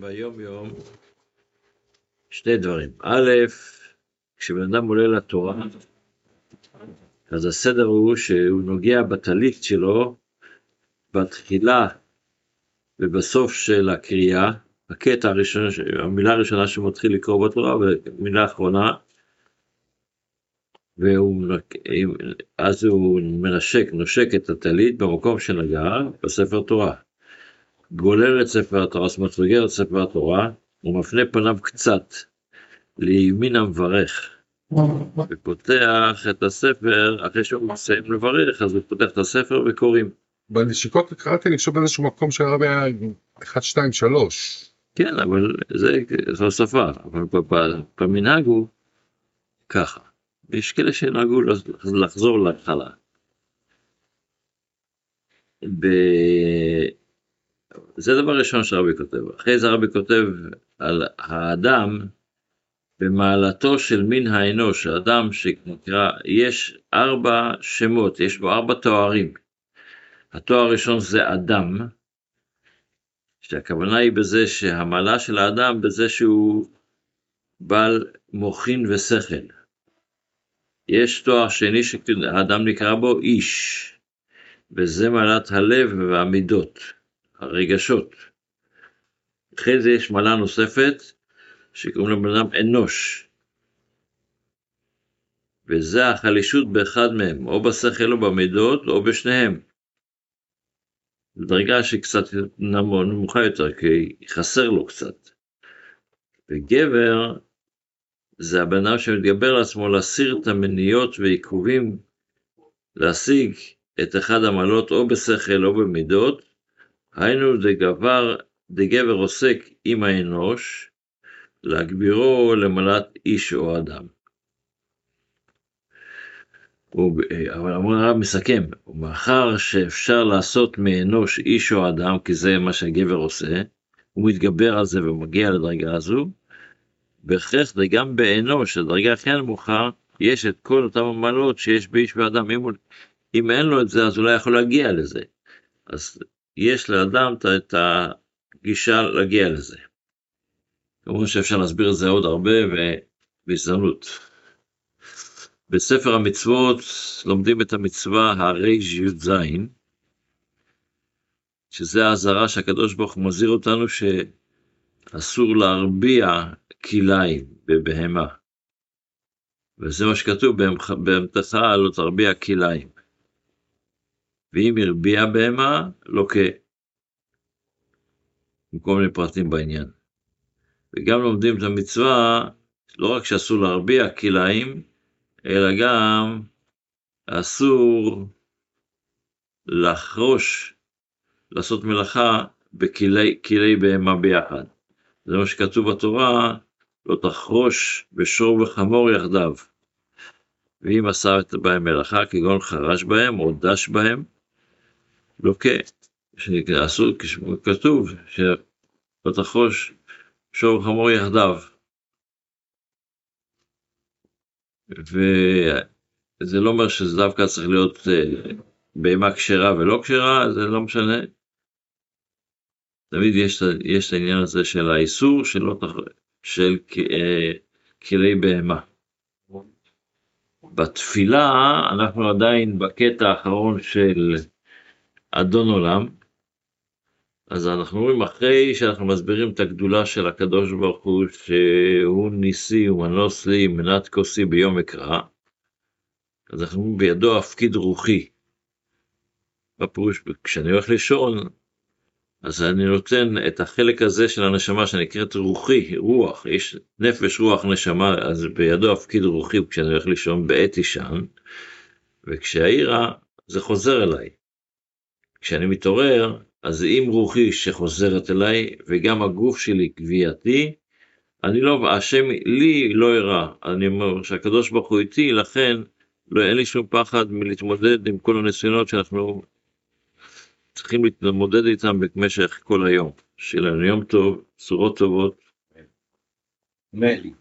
ביום יום שני דברים. א', כשבן אדם עולה לתורה, אז הסדר הוא שהוא נוגע בטלית שלו בתחילה ובסוף של הקריאה, הקטע הראשון, המילה הראשונה שהוא מתחיל לקרוא בתורה ומילה אחרונה, ואז הוא מנשק, נושק את הטלית במקום שנגע בספר תורה. גולל את ספר התורה, זאת אומרת סוגר את ספר התורה, הוא מפנה פניו קצת לימין המברך, ופותח את הספר, אחרי שהוא מסיים לברך, אז הוא פותח את הספר וקוראים. בנשיקות קראתי אני חושב באיזשהו מקום שהרבי היה 1, 2, 3. כן, אבל זה, זו שפה, אבל במנהג הוא ככה. יש כאלה שנהגו לחזור להתחלה. ב... זה דבר ראשון שהרבי כותב. אחרי זה הרבי כותב על האדם במעלתו של מין האנוש, האדם שנקרא, יש ארבע שמות, יש בו ארבע תוארים. התואר הראשון זה אדם, שהכוונה היא בזה שהמעלה של האדם בזה שהוא בעל מוחין ושכל. יש תואר שני שהאדם נקרא בו איש, וזה מעלת הלב והמידות, הרגשות. אחרי זה יש מעלה נוספת שקוראים לבן אדם אנוש, וזה החלישות באחד מהם, או בשכל או במידות או בשניהם. זו דרגה שקצת נמוכה יותר, כי חסר לו קצת. וגבר זה הבן אדם שמתגבר לעצמו להסיר את המניות ועיכובים, להשיג את אחד המעלות או בשכל או במידות, היינו דגבר, דגבר עוסק עם האנוש, להגבירו למעלת איש או אדם. אבל אמר הרב מסכם, ומאחר שאפשר לעשות מאנוש איש או אדם, כי זה מה שהגבר עושה, הוא מתגבר על זה ומגיע לדרגה הזו, בהכרח גם באנוש, הדרגה הכי נמוכה, יש את כל אותם המעלות שיש באיש ואדם, אם, אם אין לו את זה אז הוא לא יכול להגיע לזה. אז יש לאדם את הגישה להגיע לזה. כמובן שאפשר להסביר את זה עוד הרבה ובהזדמנות. בספר המצוות לומדים את המצווה הר"ז, שזה האזהרה שהקדוש ברוך הוא מזהיר אותנו שאסור להרביע כליים בבהמה. וזה מה שכתוב בהמתך לא תרביע כליים. ואם הרביע בהמה, לוקה. עם כל מיני פרטים בעניין. וגם לומדים את המצווה, לא רק שאסור להרביע כליים, אלא גם אסור לחרוש, לעשות מלאכה בכלי בהמה ביחד. זה מה שכתוב בתורה, לא תחרוש בשור וחמור יחדיו. ואם עשה את בהם מלאכה, כגון חרש בהם או דש בהם, לוקה. אסור, כתוב, שלא תחרוש שור וחמור יחדיו. וזה לא אומר שזה דווקא צריך להיות אה, בהמה כשרה ולא כשרה, זה לא משנה. תמיד יש, יש את העניין הזה של האיסור שלא תחרוש. של כלי בהמה. בתפילה אנחנו עדיין בקטע האחרון של אדון עולם, אז אנחנו רואים אחרי שאנחנו מסבירים את הגדולה של הקדוש ברוך הוא, שהוא ניסי ומנוס לי מנת כוסי ביום אקרא, אז אנחנו אומרים בידו הפקיד רוחי. בפירוש, כשאני הולך לישון, אז אני נותן את החלק הזה של הנשמה שנקראת רוחי, רוח, יש נפש, רוח, נשמה, אז בידו הפקיד רוחי כשאני הולך לישון בעת ישן, וכשהעירה זה חוזר אליי. כשאני מתעורר, אז עם רוחי שחוזרת אליי, וגם הגוף שלי גבייתי, אני לא, השם לי לא הרע, אני אומר שהקדוש ברוך הוא איתי, לכן לא, אין לי שום פחד מלהתמודד עם כל הניסיונות שאנחנו צריכים להתמודד איתם במשך כל היום. שיהיה לנו יום טוב, צורות טובות. מלי.